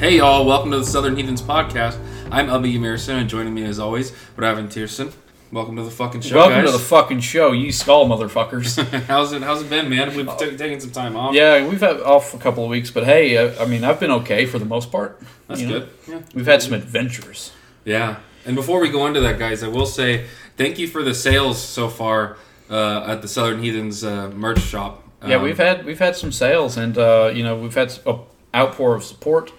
Hey y'all, welcome to the Southern Heathens podcast. I'm Ubby Ymirson, and joining me as always, Raven Tierson. Welcome to the fucking show, Welcome guys. to the fucking show, you skull motherfuckers. how's it? How's it been, man? We've t- taken some time off. yeah, we've had off a couple of weeks, but hey, uh, I mean, I've been okay for the most part. that's you know. good. Yeah. We've had some adventures. yeah. And before we go into that, guys, I will say thank you for the sales so far uh, at the Southern Heathens uh, merch shop. yeah, Um, we've had we've had some sales, and uh, you know, we've had a outpour of support,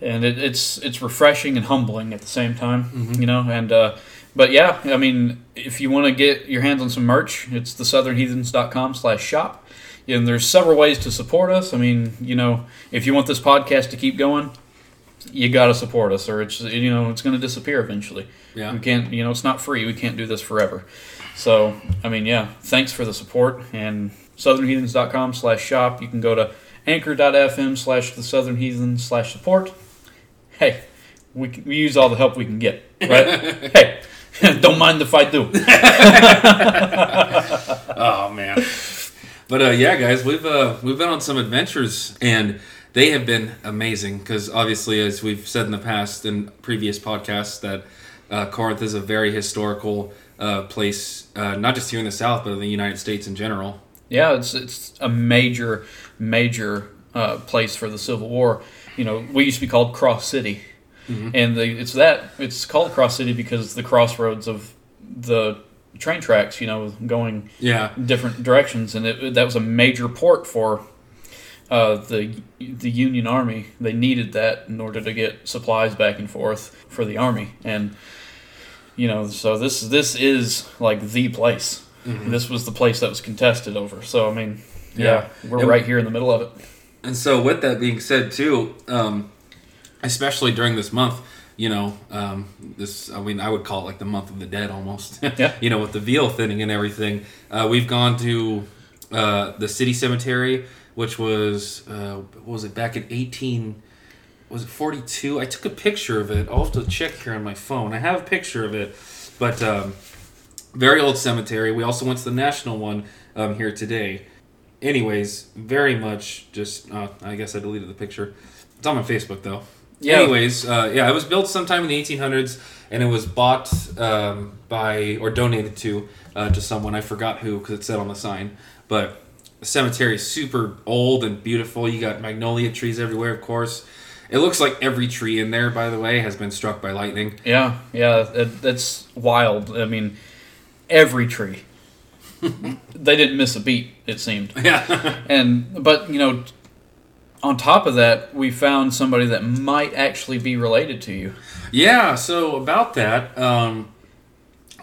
and it, it's it's refreshing and humbling at the same time. Mm-hmm. You know, and uh, but yeah, I mean, if you want to get your hands on some merch, it's the southernheathens.com slash shop. And there's several ways to support us. I mean, you know, if you want this podcast to keep going, you got to support us, or it's you know it's going to disappear eventually. Yeah. We can't, you know, it's not free. We can't do this forever. So, I mean, yeah, thanks for the support. And southernheathens.com slash shop. You can go to anchor.fm slash the southern heathen slash support. Hey, we, we use all the help we can get, right? hey, don't mind if I do. Oh man. But uh, yeah, guys, we've uh, we've been on some adventures, and they have been amazing. Because obviously, as we've said in the past and previous podcasts, that uh, Corinth is a very historical uh, place, uh, not just here in the South, but in the United States in general. Yeah, it's it's a major, major uh, place for the Civil War. You know, we used to be called Cross City, and the, it's that it's called Cross City because the crossroads of the train tracks. You know, going Yeah, different directions, and it, that was a major port for uh, the the Union Army. They needed that in order to get supplies back and forth for the army, and you know, so this this is like the place. This was the place that was contested over. So I mean, yeah, we're And- right here in the middle of it. And so, with that being said, too, um, especially during this month, you know, um, this, I mean, I would call it like the month of the dead almost. Yeah. you know, with the veal thinning and everything. Uh, we've gone to uh, the city cemetery, which was, uh, what was it, back in 18, was it 42? I took a picture of it. I'll have to check here on my phone. I have a picture of it, but um, very old cemetery. We also went to the national one um, here today anyways, very much just. Uh, I guess I deleted the picture. It's on my Facebook though. Yeah. Anyways, uh, yeah, it was built sometime in the 1800s, and it was bought um, by or donated to uh, to someone. I forgot who because it said on the sign. But the cemetery is super old and beautiful. You got magnolia trees everywhere, of course. It looks like every tree in there, by the way, has been struck by lightning. Yeah, yeah, it, that's wild. I mean, every tree. they didn't miss a beat. It seemed. Yeah. And but you know, on top of that, we found somebody that might actually be related to you. Yeah, so about that, um,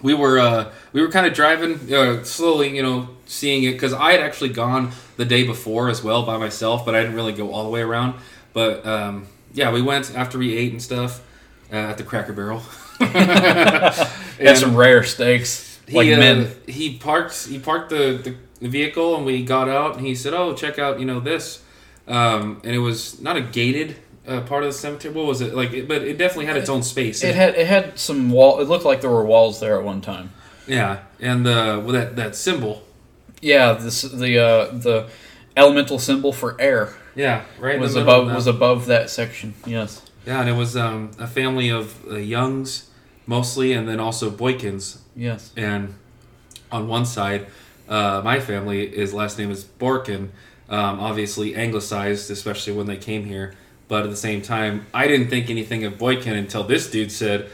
we were uh, we were kind of driving uh, slowly, you know, seeing it because I had actually gone the day before as well by myself, but I didn't really go all the way around. But um, yeah, we went after we ate and stuff uh, at the Cracker Barrel. Had And some rare steaks, he, like uh, men. he parked he parked the, the, vehicle and we got out and he said, "Oh, check out you know this," um, and it was not a gated uh, part of the cemetery. What was it like? It, but it definitely had its own space. It had it had some wall. It looked like there were walls there at one time. Yeah, and the well, that that symbol. Yeah, this the uh, the elemental symbol for air Yeah, right. was above was above that section. Yes. yeah, and it was um, a family of uh, Youngs mostly, and then also Boykins. Yes. And on one side, uh, my family, his last name is Borkin, um, obviously anglicized, especially when they came here. But at the same time, I didn't think anything of Boykin until this dude said,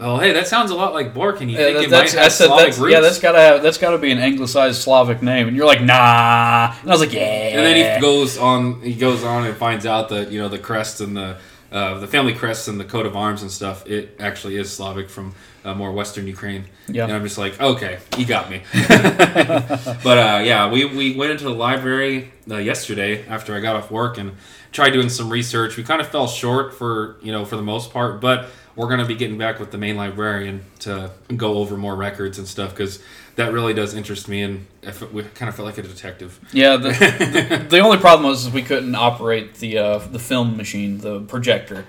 "Oh, hey, that sounds a lot like Borkin. You Yeah, think that- it might have said Slavic that's, roots?" yeah, that's gotta have that's gotta be an anglicized Slavic name, and you're like, nah, and I was like, yeah, And then he goes on. He goes on and finds out that you know the crest and the uh, the family crests and the coat of arms and stuff. It actually is Slavic from uh, more Western Ukraine. Yeah. And I'm just like, okay, you got me. but uh, yeah, we we went into the library uh, yesterday after I got off work and tried doing some research. We kind of fell short for you know for the most part, but we're gonna be getting back with the main librarian to go over more records and stuff because that really does interest me and I we kind of felt like a detective. Yeah, the, the, the only problem was we couldn't operate the uh, the film machine, the projector.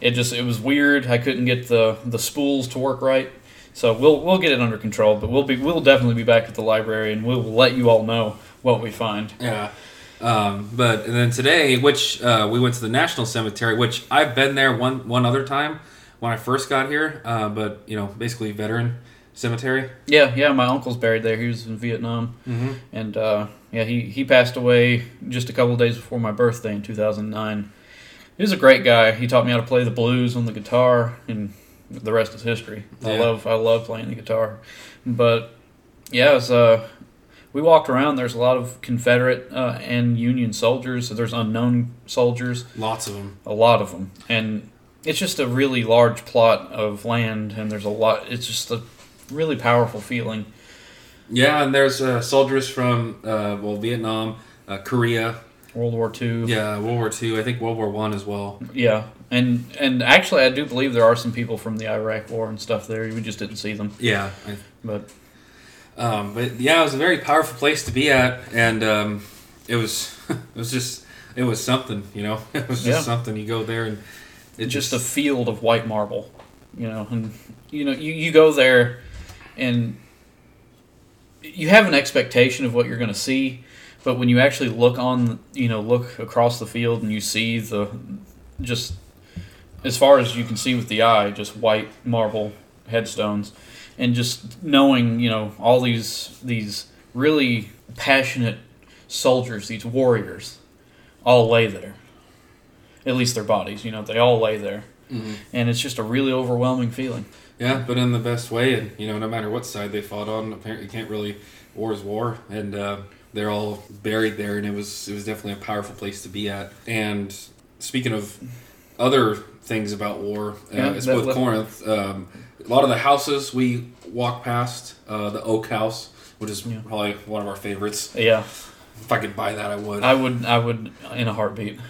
It just it was weird. I couldn't get the the spools to work right. So we'll we'll get it under control, but we'll be we'll definitely be back at the library and we'll let you all know what we find. Yeah. Um, but and then today, which uh, we went to the National Cemetery, which I've been there one one other time when I first got here. Uh, but you know, basically veteran cemetery. Yeah, yeah. My uncle's buried there. He was in Vietnam, Mm-hmm. and uh, yeah, he he passed away just a couple of days before my birthday in 2009. He was a great guy. He taught me how to play the blues on the guitar, and the rest is history. I love I love playing the guitar, but yeah, it's uh. We walked around. There's a lot of Confederate uh, and Union soldiers. There's unknown soldiers. Lots of them. a lot of them and it's just a really large plot of land and there's a lot it's just a really powerful feeling Yeah, and there's uh, soldiers from uh, well Vietnam, uh, Korea, world war ii yeah, World War Two. I think World War One as well. yeah and and actually i do believe there are some people from the iraq war and stuff there we just didn't see them Yeah, I, but Um, but yeah, it was a very powerful place to be at, and um, it was it was just it was something, you know. It was just Yeah. something. You go there and it it's just just a field of white marble you know and you know you, you go there and you have an expectation of what you're going to see but when you actually look on you know look across the field and you see the just as far as you can see with the eye just white marble headstones and just knowing you know all these these really passionate soldiers these warriors all lay there. At least their bodies you know they all lay there. Mhm. and it's just a really overwhelming feeling yeah, but in the best way, and you know, no matter what side they fought on, apparently you can't really war is war, and uh, they're all buried there, and it was it was definitely a powerful place to be at. And speaking of other things about war, uh, Yeah, it's with Corinth. Um, a lot of the houses we walk past, uh, the Oak House, which is Yeah. probably one of our favorites. yeah If I could buy that, I would. i would i would in a heartbeat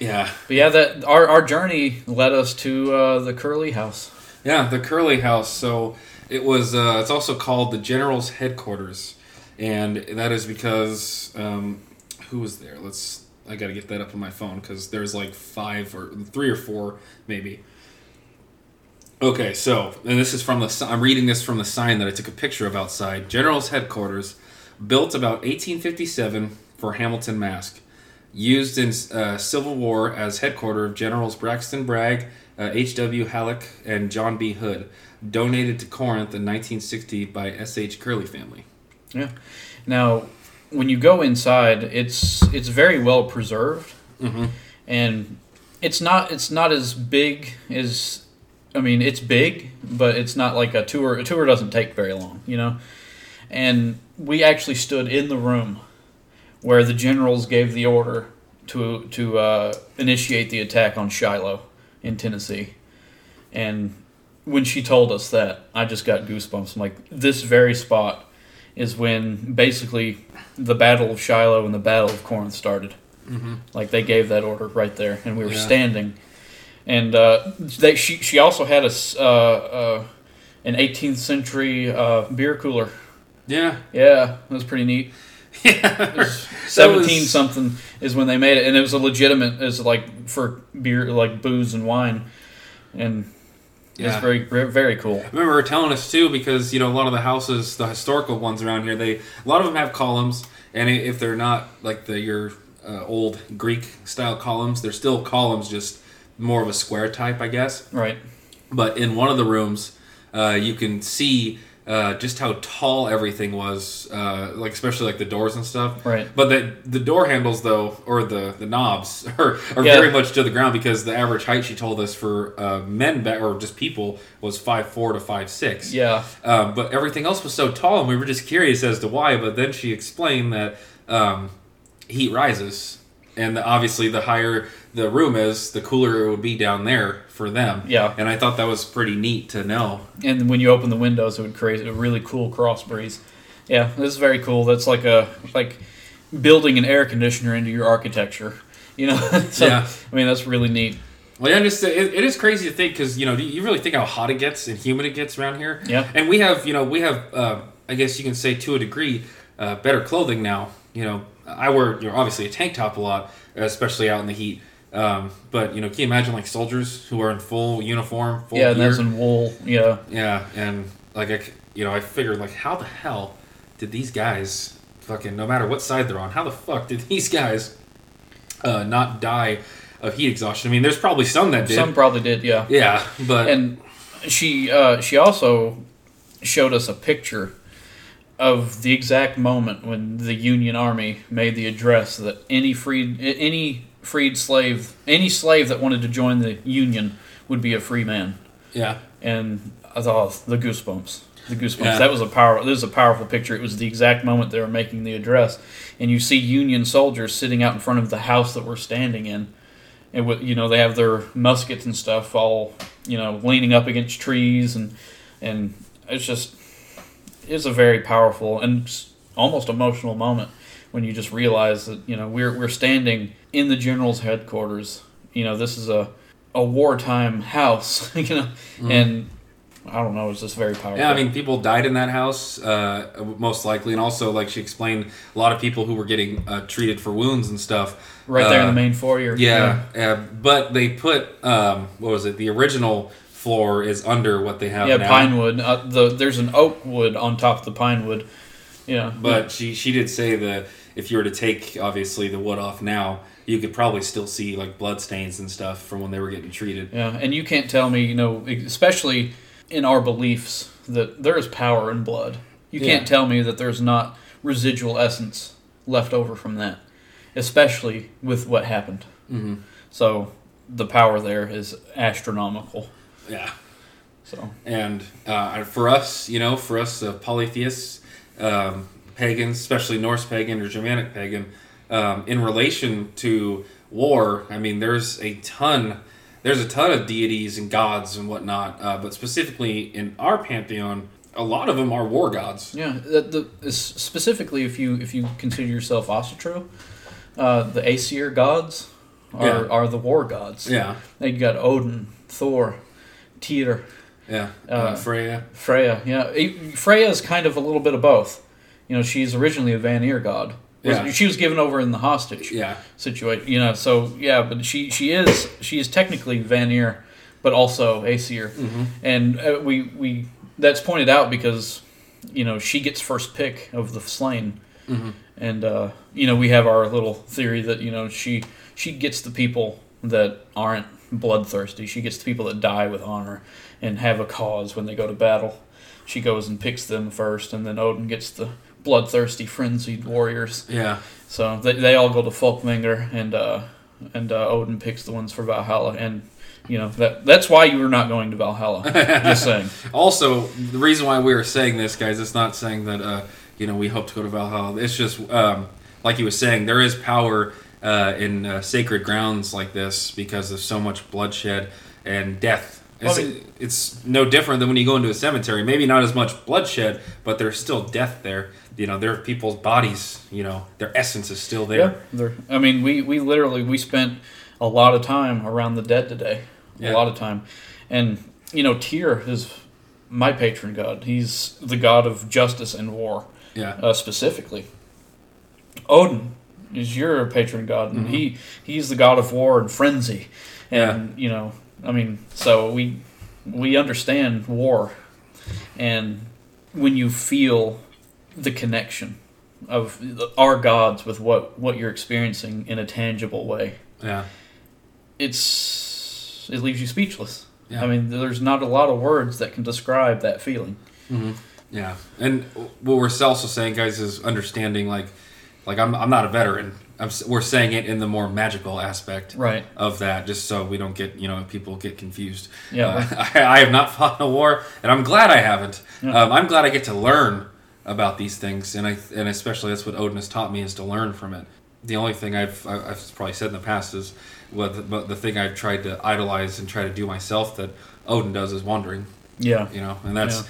yeah, but yeah that our, our journey led us to uh, the Curlee house yeah, the Curlee House. So it was. Uh, it's also called the General's headquarters, and that is because um, who was there? Let's. I got to get that up on my phone because there's like five or three or four maybe. Okay, so and this is from the. I'm reading this from the sign that I took a picture of outside. General's headquarters, built about 1857 for Hamilton, Mask. Used in uh, Civil War as headquarters of Generals Braxton Bragg, uh, H.W. Halleck, and John B. Hood. Donated to Corinth in 1960 by S.H. Curlee family. Yeah. Now when you go inside it's it's very well preserved Mm-hmm. and it's not it's not as big as I mean it's big, but it's not like a tour. A tour doesn't take very long, you know. And we actually stood in the room where the generals gave the order to to uh, initiate the attack on Shiloh in Tennessee, and when she told us that, I just got goosebumps. I'm like, this very spot is when basically the Battle of Shiloh and the Battle of Corinth started. Mm-hmm. Like they gave that order right there, and we were Yeah. standing. And uh, they, she she also had a uh, uh, an 18th century uh, beer cooler. Yeah. Yeah, that was pretty neat. Yeah. It was 17 something is when they made it, and it was a legitimate. It's like for beer, like booze and wine, and it's Yeah. very very very cool. I remember telling us too because you know a lot of the houses, the historical ones around here, they a lot of them have columns, and if they're not like the your uh, old Greek style columns, they're still columns, just more of a square type, I guess. Right. But in one of the rooms, uh, you can see uh, just how tall everything was, uh, like especially like the doors and stuff. Right. But the the door handles though, or the the knobs, are, are Yeah. very much to the ground because the average height she told us for uh, men ba- or just people was five four to five six. Yeah. Um, but everything else was so tall, and we were just curious as to why. But then she explained that um, heat rises, and obviously the higher the room is, the cooler it would be down there for them. Yeah. And I thought that was pretty neat to know. And when you open the windows, it would create a really cool cross breeze. Yeah, this is very cool. That's like a like building an air conditioner into your architecture. You know. so, Yeah. I mean, that's really neat. Well, yeah, just it, it is crazy to think because you know you really think how hot it gets and humid it gets around here. Yeah. And we have you know we have uh, I guess you can say to a degree uh, better clothing now. You know I wear you know obviously a tank top a lot, especially out in the heat. Um, but you know, can you imagine like soldiers who are in full uniform, full yeah, and that's in wool. Yeah. Yeah, and like I, you know, I figured like how the hell did these guys fucking no matter what side they're on, how the fuck did these guys uh, not die of heat exhaustion? I mean, there's probably some that did. Some probably did, yeah. yeah, but And she uh, she also showed us a picture of the exact moment when the Union Army made the address that any freed any freed slave any slave that wanted to join the Union would be a free man. yeah, And I thought oh, the goosebumps. The goosebumps. Yeah. That was a power. This is a powerful picture. It was the exact moment they were making the address, and you see Union soldiers sitting out in front of the house that we're standing in, and with, you know they have their muskets and stuff all you know leaning up against trees, and and it's just it's a very powerful and almost emotional moment when you just realize that you know we're we're standing in the general's headquarters. You know this is a a wartime house. You know, and I don't know. It's just very powerful. Mm-hmm. Yeah, I mean, people died in that house, uh, most likely, and also, like she explained, a lot of people who were getting uh, treated for wounds and stuff. right there in uh, the main foyer. Yeah, uh, but they put um, what was it? The original floor is under what they have yeah, now. pine wood. Uh, the there's an oak wood on top of the pine wood. Yeah, But she she did say that if you were to take obviously the wood off now, you could probably still see like blood stains and stuff from when they were getting treated. yeah, and you can't tell me, you know, especially in our beliefs that there is power in blood. You Yeah. can't tell me that there's not residual essence left over from that, especially with what happened. hmm So the power there is astronomical. Yeah. So And uh, for us, you know, for us uh, polytheists, um, pagans, especially Norse pagan or Germanic pagan, um, in relation to war, I mean, there's a ton, there's a ton of deities and gods and whatnot. Uh, but specifically in our pantheon, a lot of them are war gods. Yeah, the, the specifically if you if you consider yourself Asatru, uh, the Aesir gods are, Yeah. are the war gods. Yeah, you got Odin, Thor, Tyr, yeah. Uh, Uh, Freya. Freya. Yeah, Freya is kind of a little bit of both. You know, she's originally a Vanir god. Yeah. She was given over in the hostage Yeah, situation. You know, so yeah, but she she is she is technically Vanir, but also Aesir, hmm and uh, we we that's pointed out because you know she gets first pick of the slain. hmm and uh, you know we have our little theory that you know she she gets the people that aren't bloodthirsty. She gets the people that die with honor and have a cause when they go to battle. She goes and picks them first, and then Odin gets the bloodthirsty, frenzied warriors. yeah. So they, they all go to Folkvanger, and uh, and uh, Odin picks the ones for Valhalla. And you know that that's why you were not going to Valhalla. Just saying. Also, the reason why we were saying this, guys, it's not saying that uh, you know we hope to go to Valhalla. It's just um, like he was saying, there is power uh, in uh, sacred grounds like this because of so much bloodshed and death. It's, I mean- it's no different than when you go into a cemetery. Maybe not as much bloodshed, but there's still death there. You know, there are people's bodies. You know, their essence is still there. Yeah, I mean, we we literally we spent a lot of time around the dead today, Yeah. a lot of time, and you know, Tyr is my patron god. He's the god of justice and war, Yeah, uh, specifically. Odin is your patron god, and Mhm. he he's the god of war and frenzy, and you know, I mean, so we we understand war, and when you feel the connection of our gods with what what you're experiencing in a tangible way, yeah, it's it leaves you speechless. Yeah. I mean, there's not a lot of words that can describe that feeling. hmm yeah. And what we're also saying, guys, is understanding like, like I'm I'm not a veteran. I'm, we're saying it in the more magical aspect. Right. of that, just so we don't get you know people get confused. Yeah. Uh, I, I have not fought in a war, and I'm glad I haven't. Yeah. Um, I'm glad I get to learn about these things, and I and especially that's what Odin has taught me is to learn from it. The only thing I've I've probably said in the past is what the, but the thing I've tried to idolize and try to do myself that Odin does is wandering. Yeah. You know, and that's Yeah.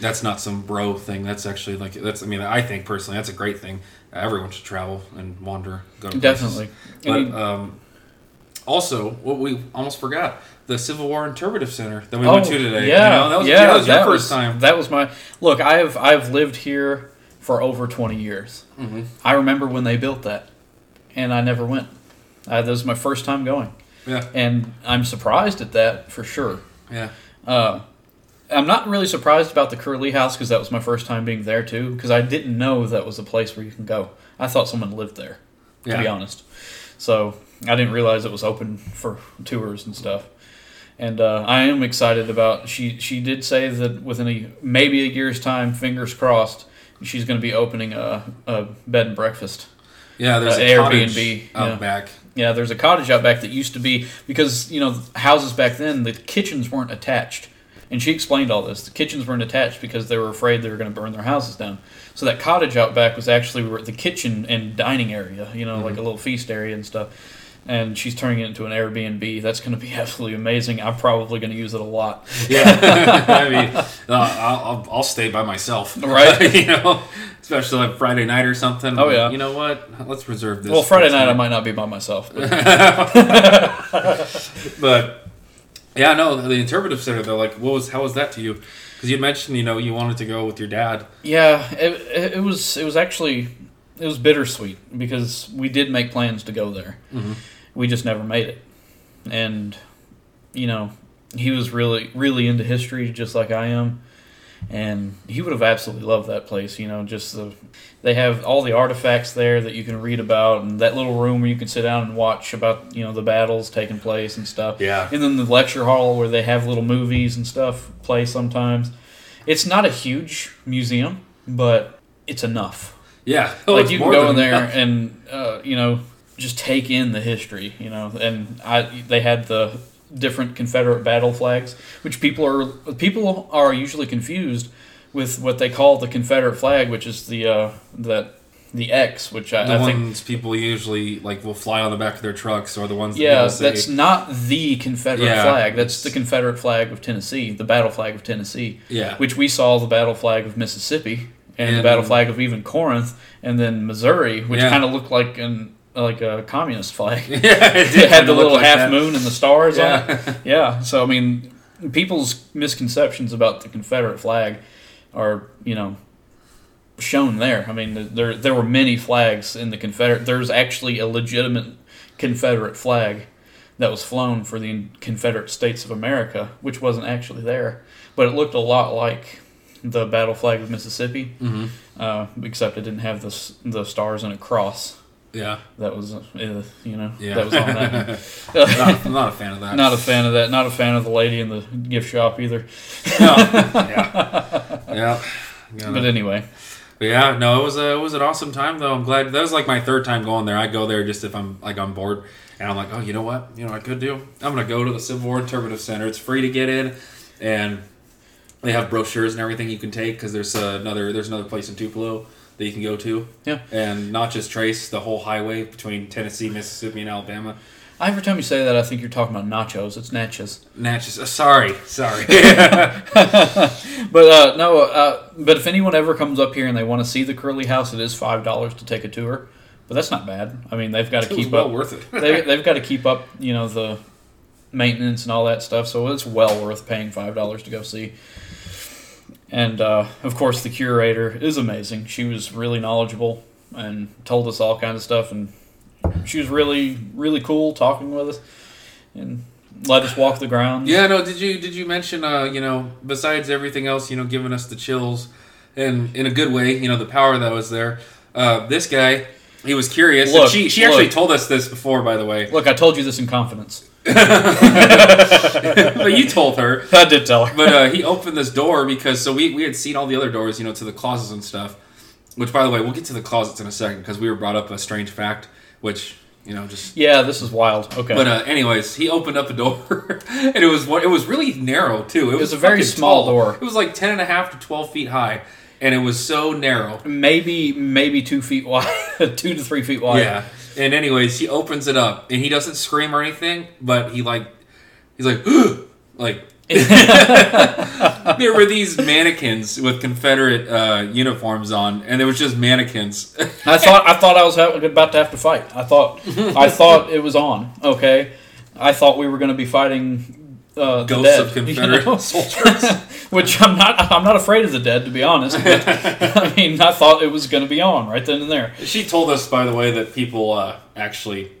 that's not some bro thing. That's actually like that's. I mean, I think personally that's a great thing. Everyone should travel and wander. Go to. Definitely. I But mean, um, also, what we almost forgot the Civil War Interpretive Center that we went to today. Oh, Yeah, you know, that was, yeah, that was your that first was- time. That was my look. I've I've lived here for over twenty years. hmm I remember when they built that, and I never went. Uh, that was my first time going, Yeah, and I'm surprised at that for sure. yeah, Uh, I'm not really surprised about the Curlee House because that was my first time being there too. Because I didn't know that was a place where you can go. I thought someone lived there, to be honest. So I didn't realize it was open for tours and stuff. And uh, I am excited about. She she did say that within a maybe a year's time, fingers crossed, she's going to be opening a, a bed and breakfast. Yeah, there's Uh, a Airbnb, out yeah. back. Yeah, there's a cottage out back that used to be because you know houses back then the kitchens weren't attached, and she explained all this. The kitchens weren't attached because they were afraid they were going to burn their houses down. So that cottage out back was actually the kitchen and dining area, you know, like a little feast area and stuff. And she's turning it into an Airbnb. That's going to be absolutely amazing. I'm probably going to use it a lot. Yeah, I mean, uh, I'll, I'll, I'll stay by myself, Right. you know, especially like Friday night or something. Oh, yeah. You know what? Let's reserve this. Well, Friday night I might not be by myself. But But yeah, no, the interpretive center. They're like, what was? How was that to you? Because you mentioned, you know, you wanted to go with your dad. Yeah, it, it, it was it was actually it was bittersweet because we did make plans to go there. Mhm. We just never made it, and you know he was really really into history just like I am, and he would have absolutely loved that place. You know, just the they have all the artifacts there that you can read about, and that little room where you can sit down and watch about you know the battles taking place and stuff. Yeah. And then the lecture hall where they have little movies and stuff play sometimes. It's not a huge museum, but it's enough. Yeah. Oh, like you can go in there enough. and uh, you know just take in the history, you know. And I they had the different Confederate battle flags, which people are people are usually confused with what they call the Confederate flag, which is the uh, that the X, which I, The I think ones people usually like will fly on the back of their trucks, or the ones that yeah, that's not the Confederate Yeah, flag. That's the Confederate flag of Tennessee, the battle flag of Tennessee. yeah, Which we saw the battle flag of Mississippi and, the battle flag of even Corinth, and then Missouri, which Yeah. kind of looked like an like a communist flag. yeah, it, it had the little like half that. moon and the stars on it. Yeah. Yeah. So I mean, people's misconceptions about the Confederate flag are you know shown there. I mean, there there were many flags in the Confederate. There's actually a legitimate Confederate flag that was flown for the Confederate States of America, which wasn't actually there, but it looked a lot like the battle flag of Mississippi, hmm uh, except it didn't have the the stars and a cross. Yeah, That was, uh, you know, yeah. that was on that. not, I'm not a fan of that. Not a fan of that. Not a fan of the lady in the gift shop either. No. yeah, yeah. Gotta- But anyway, But yeah, no, it was a it was an awesome time though. I'm glad that was like my third time going there. I go there just if I'm like on board, and I'm like, oh, you know what, you know, what I could do. I'm gonna go to the Civil War Interpretive Center. It's free to get in, and they have brochures and everything you can take because there's another there's another place in Tupelo that you can go to. Yeah. and Natchez Trace the whole highway between Tennessee, Mississippi, and Alabama. every time you say that, I think you're talking about nachos. It's nachos. Natchez. Uh, sorry, sorry. But uh, no, uh, but if anyone ever comes up here and they want to see the Curlee House, it is five dollars to take a tour. But that's not bad. I mean, they've got to keep well up. worth it. they, they've got to keep up, you know, the maintenance and all that stuff. So it's well worth paying five dollars to go see. And uh, of course, the curator is amazing. She was really knowledgeable and told us all kinds of stuff. And she was really, really cool talking with us and let us walk the grounds. Yeah, no. Did you did you mention uh, you know besides everything else you know giving us the chills and in a good way you know the power that was there. Uh, this guy he was curious. Look, she she actually look. told us this before by the way, Look, I told you this in confidence. but you told her. I did tell her. But uh, he opened this door because so we we had seen all the other doors you know to the closets and stuff. Which by the way we'll get to the closets in a second because we were brought up a strange fact which you know just Yeah, this is wild. Okay. But uh, anyways, he opened up a door, and it was one- it was really narrow too. It, was, was a very small tall. door. It was like 10 and a half to twelve feet high, and it was so narrow. maybe maybe two feet wide, two to three feet wide. Yeah. And anyways, he opens it up, and he doesn't scream or anything, but he like he's like like. there were these mannequins with Confederate uh, uniforms on, and there was just mannequins. I thought I thought I was ha- about to have to fight. I thought I thought it was on. Okay, I thought we were going to be fighting uh, the Ghosts dead, of Confederate you know? soldiers. Which I'm not. I'm not afraid of the dead, to be honest. But, I mean, I thought it was going to be on right then and there. She told us, by the way, that people uh, actually.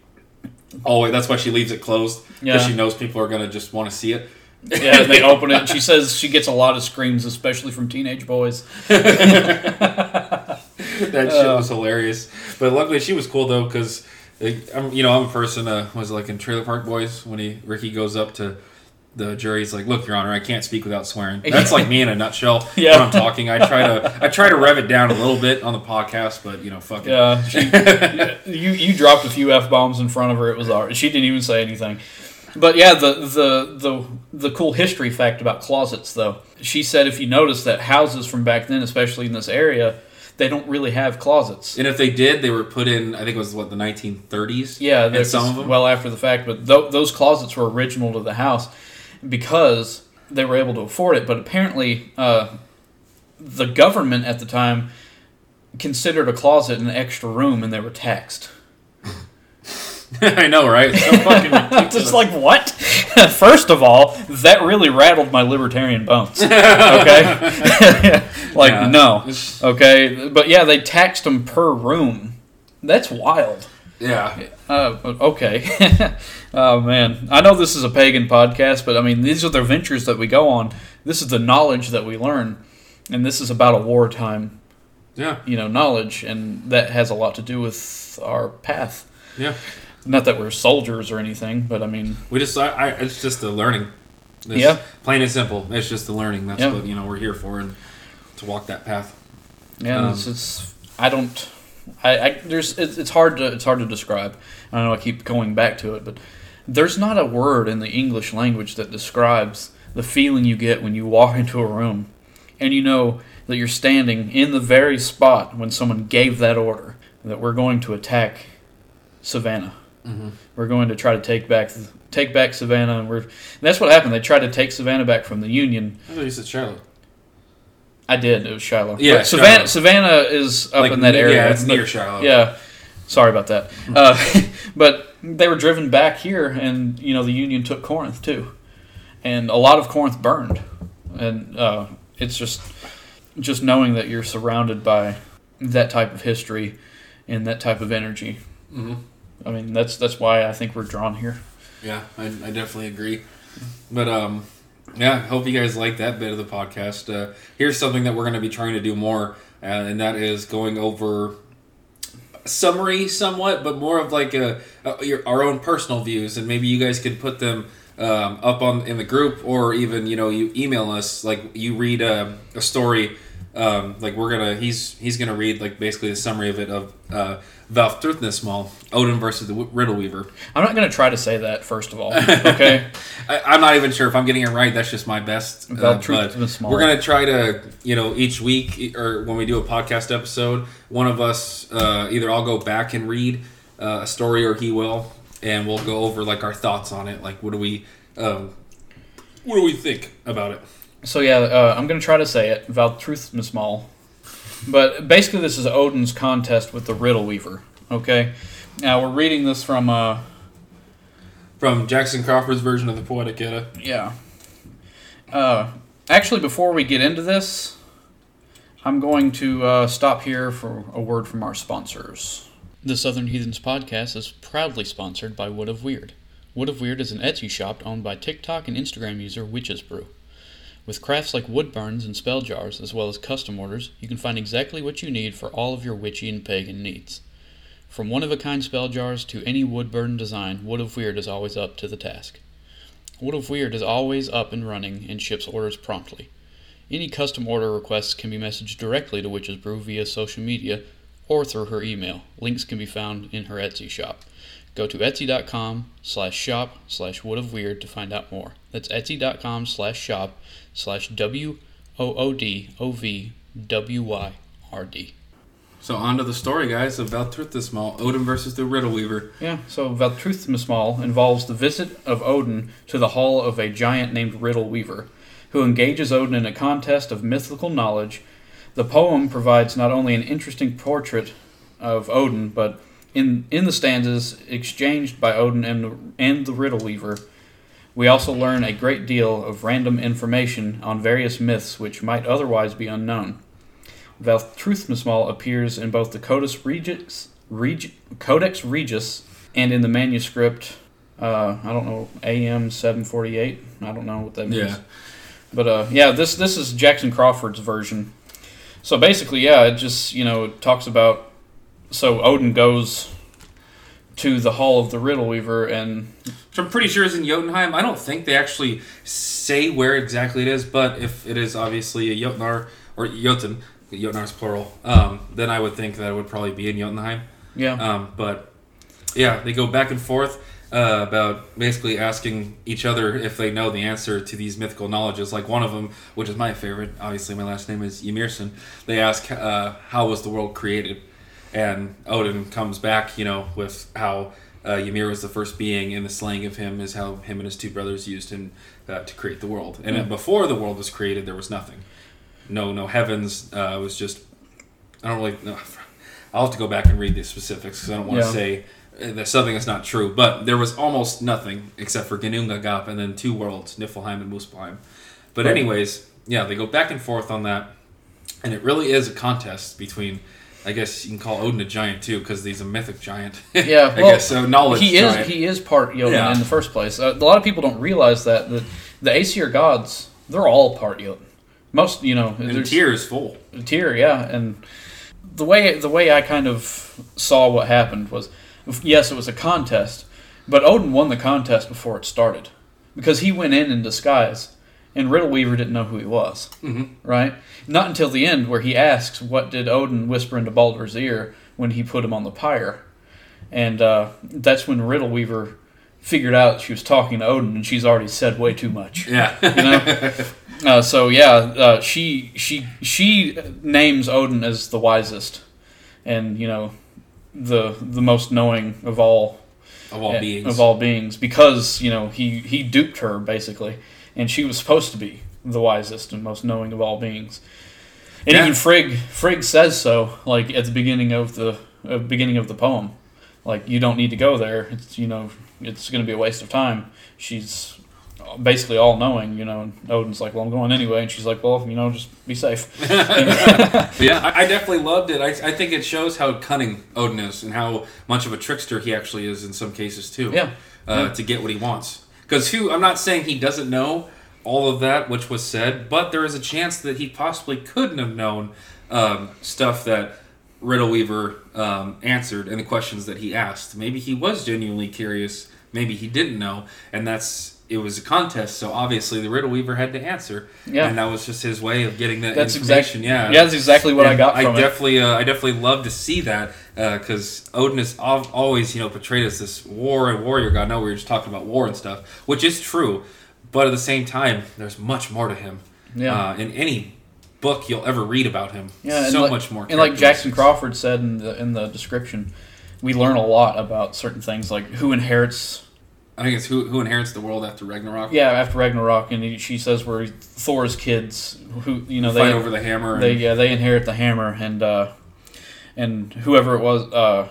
Oh, wait, that's why she leaves it closed because Yeah. she knows people are gonna just want to see it. Yeah, they open it. and She says she gets a lot of screams, especially from teenage boys. that shit Uh. was hilarious. But luckily, she was cool though, because I'm, you know, I'm a person. Uh, was like in Trailer Park Boys when he Ricky goes up to the jury's like, "Look, Your Honor, I can't speak without swearing." That's like me in a nutshell. Yeah. When I'm talking, I try to I try to rev it down a little bit on the podcast, but you know, fuck it. Yeah, she, you you dropped a few f bombs in front of her. It was. She didn't even say anything. But yeah, the the the the cool history fact about closets, though, she said if you notice that houses from back then, especially in this area, they don't really have closets. And if they did, they were put in. I think it was what the 1930s. Yeah, and some of them. well after the fact, but th- those closets were original to the house because they were able to afford it. But apparently, uh, the government at the time considered a closet an extra room, and they were taxed. I know, right? It's so fucking. Just like what? First of all, that really rattled my libertarian bones. Okay, like Yeah. no. Okay, but yeah, they taxed them per room. That's wild. Yeah. Uh, okay. oh man, I know this is a pagan podcast, but I mean these are the ventures that we go on. This is the knowledge that we learn, and this is about a wartime, Yeah. you know, knowledge, and that has a lot to do with our path. Yeah. Not that we're soldiers or anything, but I mean, We just, I, I it's just the learning. It's Yeah. Plain and simple. It's just the learning. That's Yeah. what you know we're here for, and to walk that path. yeah, Um, it's, it's I don't. I, I there's it's, it's hard to it's hard to describe. I know I keep going back to it, but there's not a word in the English language that describes the feeling you get when you walk into a room and you know that you're standing in the very spot when someone gave that order that we're going to attack Savannah. Mhm. We're going to try to take back take back Savannah, and we're and that's what happened. They tried to take Savannah back from the Union. I thought you said Charlotte. I did. It was Shiloh. Yeah, Savannah. Shiloh. Savannah is up Like, in that area. Yeah, it's But- near Charlotte. yeah. Sorry about that. Uh, but they were driven back here, and you know the Union took Corinth too, and a lot of Corinth burned, and uh, it's just just knowing that you're surrounded by that type of history and that type of energy. hmm I mean, that's that's why I think we're drawn here. Yeah, I, I definitely agree. But um, yeah, hope you guys like that bit of the podcast. Uh, here's something that we're going to be trying to do more, uh, and that is going over summary somewhat, but more of like a, a your our own personal views, and maybe you guys could put them um, up on in the group, or even you know you email us like you read a, a story. Um, like we're gonna, he's he's gonna read like basically the summary of it of uh, Valfthrithnismal, Odin versus the W- Riddle Weaver. I'm not going to try to say that first of all. Okay. I, I'm not even sure if I'm getting it right. That's just my best. Uh, Truth but to the small. we're gonna try to, you know, each week or when we do a podcast episode, one of us, uh, either I'll go back and read uh, a story or he will, and we'll go over like our thoughts on it. Like, what do we, um, what do we think about it? So yeah, uh, I'm gonna try to say it, Valtruthmismal. But basically, this is Odin's contest with the Riddle Weaver. Okay, now we're reading this from uh, From Jackson Crawford's version of the Poetic Edda. yeah. Uh, actually, before we get into this, I'm going to uh, stop here for a word from our sponsors. The Southern Heathens podcast is proudly sponsored by Wood ov Wyrd. Wood ov Wyrd is an Etsy shop owned by TikTok and Instagram user Witches Brew. With crafts like wood burns and spell jars, as well as custom orders, you can find exactly what you need for all of your witchy and pagan needs. From one of a kind spell jars to any wood burn design, Wood ov Wyrd is always up to the task. Wood ov Wyrd is always up and running and ships orders promptly. Any custom order requests can be messaged directly to Witches Brew via social media or through her email. Links can be found in her Etsy shop. Go to etsy.com slash shop slash wood ov wyrd to find out more. That's etsy.com slash shop slash W O O D O V W Y R D. So on to the story, guys, of Valthrithnismal, Odin versus the Riddle Weaver. Yeah, so Valtruthmismal involves the visit of Odin to the hall of a giant named Riddle Weaver, who engages Odin in a contest of mythical knowledge. The poem provides not only an interesting portrait of Odin, but in in the stanzas exchanged by Odin and the, and the Riddle Weaver, we also learn a great deal of random information on various myths which might otherwise be unknown. Valtruthmismal appears in both the Codex Regius, Reg, Codex Regius and in the manuscript Uh, I don't know AM seven forty eight. I don't know what that means. Yeah. But uh, yeah, this this is Jackson Crawford's version. So basically, yeah, it just you know it talks about so Odin goes to the hall of the Riddle Weaver and Which I'm pretty sure is in Jotunheim. I don't think they actually say where exactly it is, but if it is obviously a Jotnar or Jotun, Jotnar's plural, um, then I would think that it would probably be in Jotunheim. yeah, Um, but yeah, they go back and forth uh, about basically asking each other if they know the answer to these mythical knowledges. Like one of them, which is my favorite, obviously my last name is Ymirson. They ask, uh, "How was the world created?" And Odin comes back, you know, with how uh, Ymir was the first being, and the slaying of him is how him and his two brothers used him uh, to create the world. And Mm. before the world was created, there was nothing. No, no heavens. Uh, it was just. I don't really. No, I'll have to go back and read the specifics because I don't want to Yeah. say uh, there's something that's not true. But there was almost nothing except for Ginnungagap and then two worlds, Niflheim and Muspelheim. But Right. anyways, yeah, they go back and forth on that, and it really is a contest between. I guess you can call Odin a giant too, because he's a mythic giant. Yeah, I well, guess so. Knowledge he is he is part Jotun Yeah. in the first place. Uh, a lot of people don't realize that the the Aesir gods they're all part Jotun. Most you know and Tyr is full. Tyr, yeah, and the way the way I kind of saw what happened was, yes, it was a contest, but Odin won the contest before it started because he went in in disguise, and Riddle Weaver didn't know who he was, hmm right? Not until the end where he asks, "What did Odin whisper into Baldur's ear when he put him on the pyre?" And uh, that's when Riddle Weaver figured out she was talking to Odin, and she's already said way too much. Yeah. You know? Uh, so yeah, uh, she she she names Odin as the wisest, and you know, the the most knowing of all of all beings. of all beings because you know he he duped her basically, and she was supposed to be the wisest and most knowing of all beings. And Yeah. even Frigg Frigg says so, like at the beginning of the uh, beginning of the poem, like you don't need to go there. It's you know it's going to be a waste of time. She's basically all knowing, you know. And Odin's like, well, I'm going anyway, and she's like, well, you know, just be safe. yeah, I, I definitely loved it. I, I think it shows how cunning Odin is and how much of a trickster he actually is in some cases too. Yeah. uh, Yeah. to get what he wants. Because who? I'm not saying he doesn't know all of that which was said, but there is a chance that he possibly couldn't have known um, stuff that Riddle Weaver um, answered and the questions that he asked. Maybe he was genuinely curious. Maybe he didn't know, and that's it was a contest. So obviously the Riddle Weaver had to answer. Yeah. and that was just his way of getting that That's information. exactly yeah, yeah, that's exactly what I and got I from it. definitely, uh, I definitely love to see that because Odin is al- always, you know, portrayed as this war and warrior god. Now we were just talking about war and stuff, which is true, but at the same time, there's much more to him. Yeah. Uh, in any book you'll ever read about him, Yeah, so like, much more. And like Jackson. Crawford said in the in the description, we learn a lot about certain things, like who inherits. I think it's who who inherits the world after Ragnarok. Yeah, after Ragnarok, and he, she says we're Thor's kids, who you know fight they over the hammer. And, they yeah they inherit the hammer, and uh, and whoever it was, uh,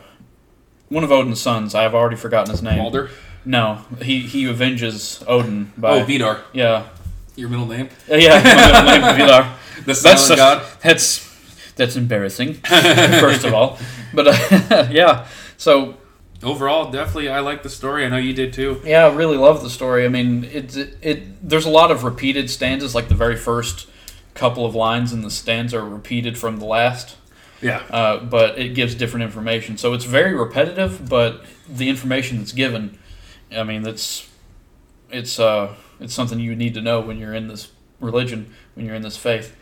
one of Odin's sons, I've already forgotten his name. Balder. No, he he avenges Odin by Oh, Vidar, yeah your middle name, yeah Vidar. the That's god. That's that's embarrassing. first of all, but uh, yeah. So Overall, definitely, I like the story. I know you did too. yeah, I really love the story. I mean, it, it it there's a lot of repeated stanzas. Like the very first couple of lines in the stanza are repeated from the last, Yeah, uh, but it gives different information. So it's very repetitive, but the information that's given, I mean, that's it's uh it's something you need to know when you're in this religion, when you're in this faith.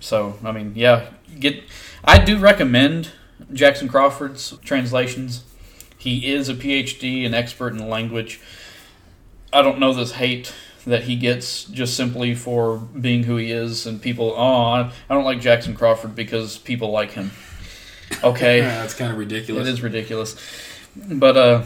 So I mean, yeah, get. I do recommend Jackson Crawford's translations. He is a PhD an expert in language. I don't know this hate that he gets just simply for being who he is, and people. Oh, I, don't like Jackson Crawford because people like him. Okay, yeah, that's kind of ridiculous. it is ridiculous, but uh,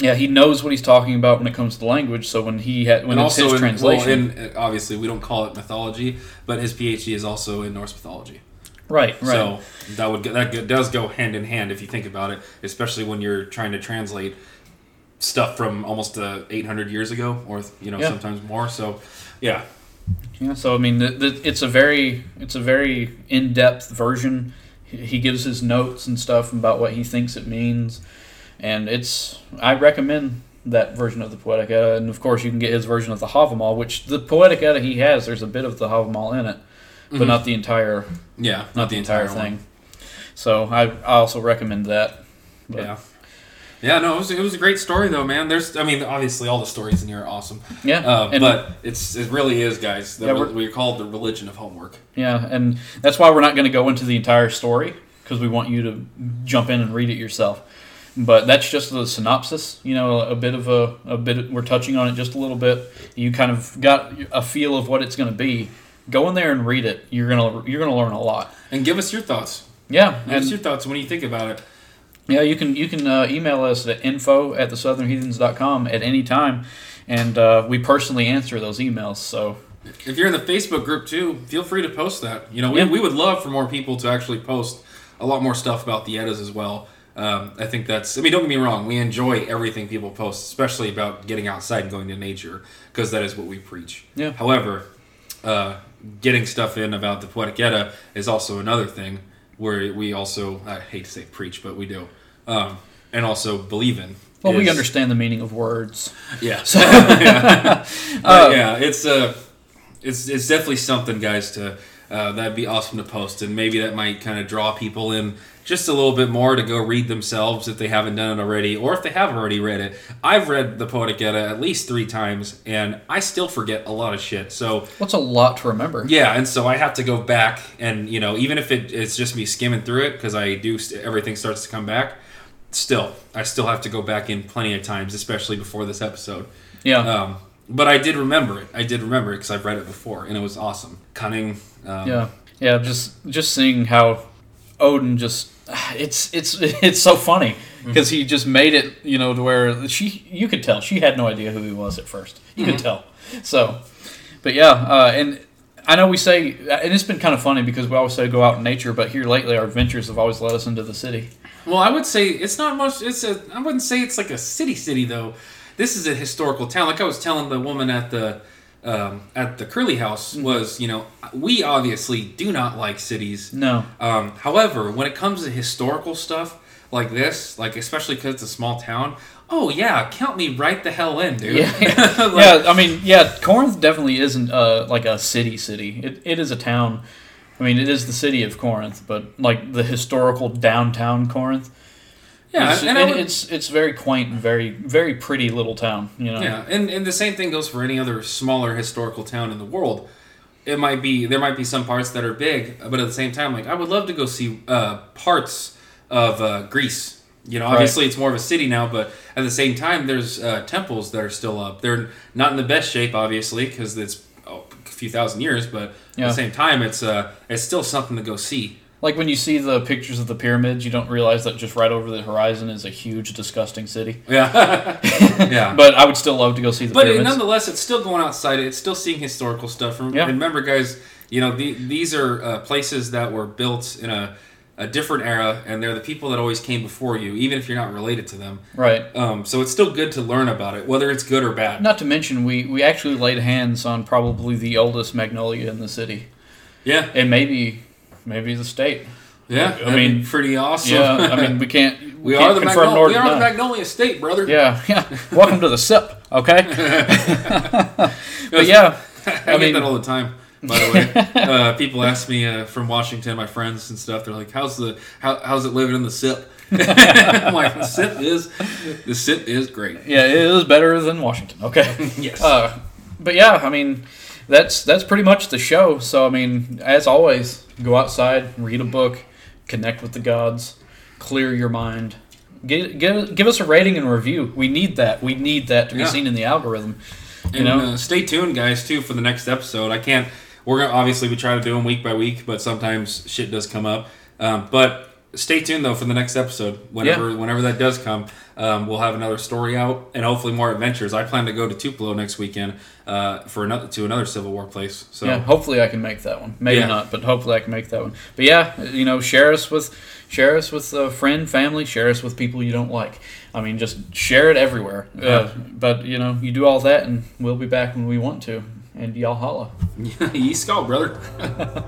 yeah, he knows what he's talking about when it comes to language. So when he had when and it's also his in, translation, well, in, obviously we don't call it mythology, but his PhD is also in Norse mythology. Right, right. So that would that does go hand in hand if you think about it, especially when you're trying to translate stuff from almost uh, 800 years ago, or you know Yeah. sometimes more. So yeah, Yeah, so I mean, the, the, it's a very it's a very in depth version. He, he gives his notes and stuff about what he thinks it means, and it's I recommend that version of the Poetic and of course you can get his version of the Havamal, which the Poetic Edda he has. There's a bit of the Havamal in it, but Mhm. not the entire Yeah, not the entire, one. thing. So I, I also recommend that. But- Yeah. Yeah, no, it was, it was a great story though, man. There's, I mean, obviously all the stories in here are awesome, Yeah, uh, but it's it really is, guys. The, Yeah, we're- we call it the religion of homework. yeah, and that's why we're not going to go into the entire story because we want you to jump in and read it yourself. But that's just the synopsis. You know, a bit of a a bit. We're touching on it just a little bit. You kind of got a feel of what it's going to be. Go in there and read it. You're gonna you're gonna learn a lot. And give us your thoughts. Yeah, Give us your thoughts when you think about it. Yeah, you can you can uh, email us at info at the thesouthernheathens.com at any time, and uh, we personally answer those emails. So If you're in the Facebook group too, feel free to post that. You know, we, Yeah. we would love for more people to actually post a lot more stuff about the Eddas as well. Um, I think that's. I mean, don't get me wrong. We enjoy everything people post, especially about getting outside and going to nature, because that is what we preach. Yeah. However, uh, getting stuff in about the Poetic Edda is also another thing where we also. I hate to say preach, but we do, um, and also believe in. well, we understand the meaning of words. yeah. yeah. But yeah, it's uh it's it's definitely something, guys. To uh, that'd be awesome to post, and maybe that might kind of draw people in just a little bit more to go read themselves if they haven't done it already, or if they have already read it. I've read the Poetic Edda at least three times, and I still forget a lot of shit. So What's a lot to remember? yeah, and so I have to go back, and you know, even if it, it's just me skimming through it because I do st- everything starts to come back. Still, I still have to go back in plenty of times, especially before this episode. Yeah, Um, but I did remember it. I did remember it because I've read it before, and it was awesome. Cunning. Um, yeah, yeah. Just just seeing how Odin just it's it's it's so funny Mm-hmm. because he just made it you know to where she you could tell she had no idea who he was at first. You Mm-hmm. could tell. So, but yeah, uh, and. I know we say, and it's been kind of funny because we always say go out in nature, but here lately our adventures have always led us into the city. Well, I would say it's not much. It's a. I wouldn't say it's like a city city though. This is a historical town. Like I was telling the woman at the um, at the Curlee House Mm-hmm. was, you know, we obviously do not like cities. No, Um, however, when it comes to historical stuff like this, like especially because it's a small town, oh yeah, count me right the hell in, dude. Yeah, Like, yeah. I mean, yeah. Corinth definitely isn't uh, like a city. City. It, it is a town. I mean, it is the city of Corinth, but like the historical downtown Corinth. Yeah, it's, and would- it's it's very quaint and very very pretty little town. You know. Yeah, and, and the same thing goes for any other smaller historical town in the world. It might be there might be some parts that are big, but at the same time, like I would love to go see uh, parts of uh, Greece. You know, Right. obviously it's more of a city now, but at the same time, there's uh, temples that are still up. They're not in the best shape, obviously, because it's oh, a few thousand years. But at the same time, it's uh, it's still something to go see. Like when you see the pictures of the pyramids, you don't realize that just right over the horizon is a huge, disgusting city. Yeah, yeah. But I would still love to go see the But pyramids. nonetheless, it's still going outside. It's still seeing historical stuff. Rem- Yeah. Remember, guys, you know the, these are uh, places that were built in a, a different era, and they're the people that always came before you, even if you're not related to them. right. Um, so it's still good to learn about it, whether it's good or bad. Not to mention, we we actually laid hands on probably the oldest magnolia in the city, Yeah, and maybe maybe the state. yeah. I mean, pretty awesome. Yeah, I mean, we can't. we can't are the confirm Magnolia. We are the. Magnolia State, brother. Yeah, yeah. Welcome to the SIP, okay? but yeah, I, I get mean- that all the time. By the way, uh, people ask me uh, from Washington, my friends and stuff. They're like, "How's the how, how's it living in the SIP?" I'm like, "The SIP is the SIP is great." yeah, it is better than Washington, okay? Yes. Uh, but yeah, I mean, that's that's pretty much the show. So I mean, as always, go outside, read a book, connect with the gods, clear your mind. Give, give, give us a rating and review. We need that. We need that to be Yeah. seen in the algorithm. You and know? uh, stay tuned, guys, too, for the next episode. I can't. We're gonna obviously we try to do them week by week, but sometimes shit does come up. Um, but stay tuned though for the next episode. Whenever whenever that does come, um, we'll have another story out and hopefully more adventures. I plan to go to Tupelo next weekend uh, for another to another Civil War place. So Yeah, hopefully I can make that one. Maybe Yeah. not, but hopefully I can make that one. But yeah, you know, share us with share us with a friend, family, share us with people you don't like. I mean, just share it everywhere. Yeah. Uh, but you know, you do all that, and we'll be back when we want to. And y'all holla. Ye skull, brother.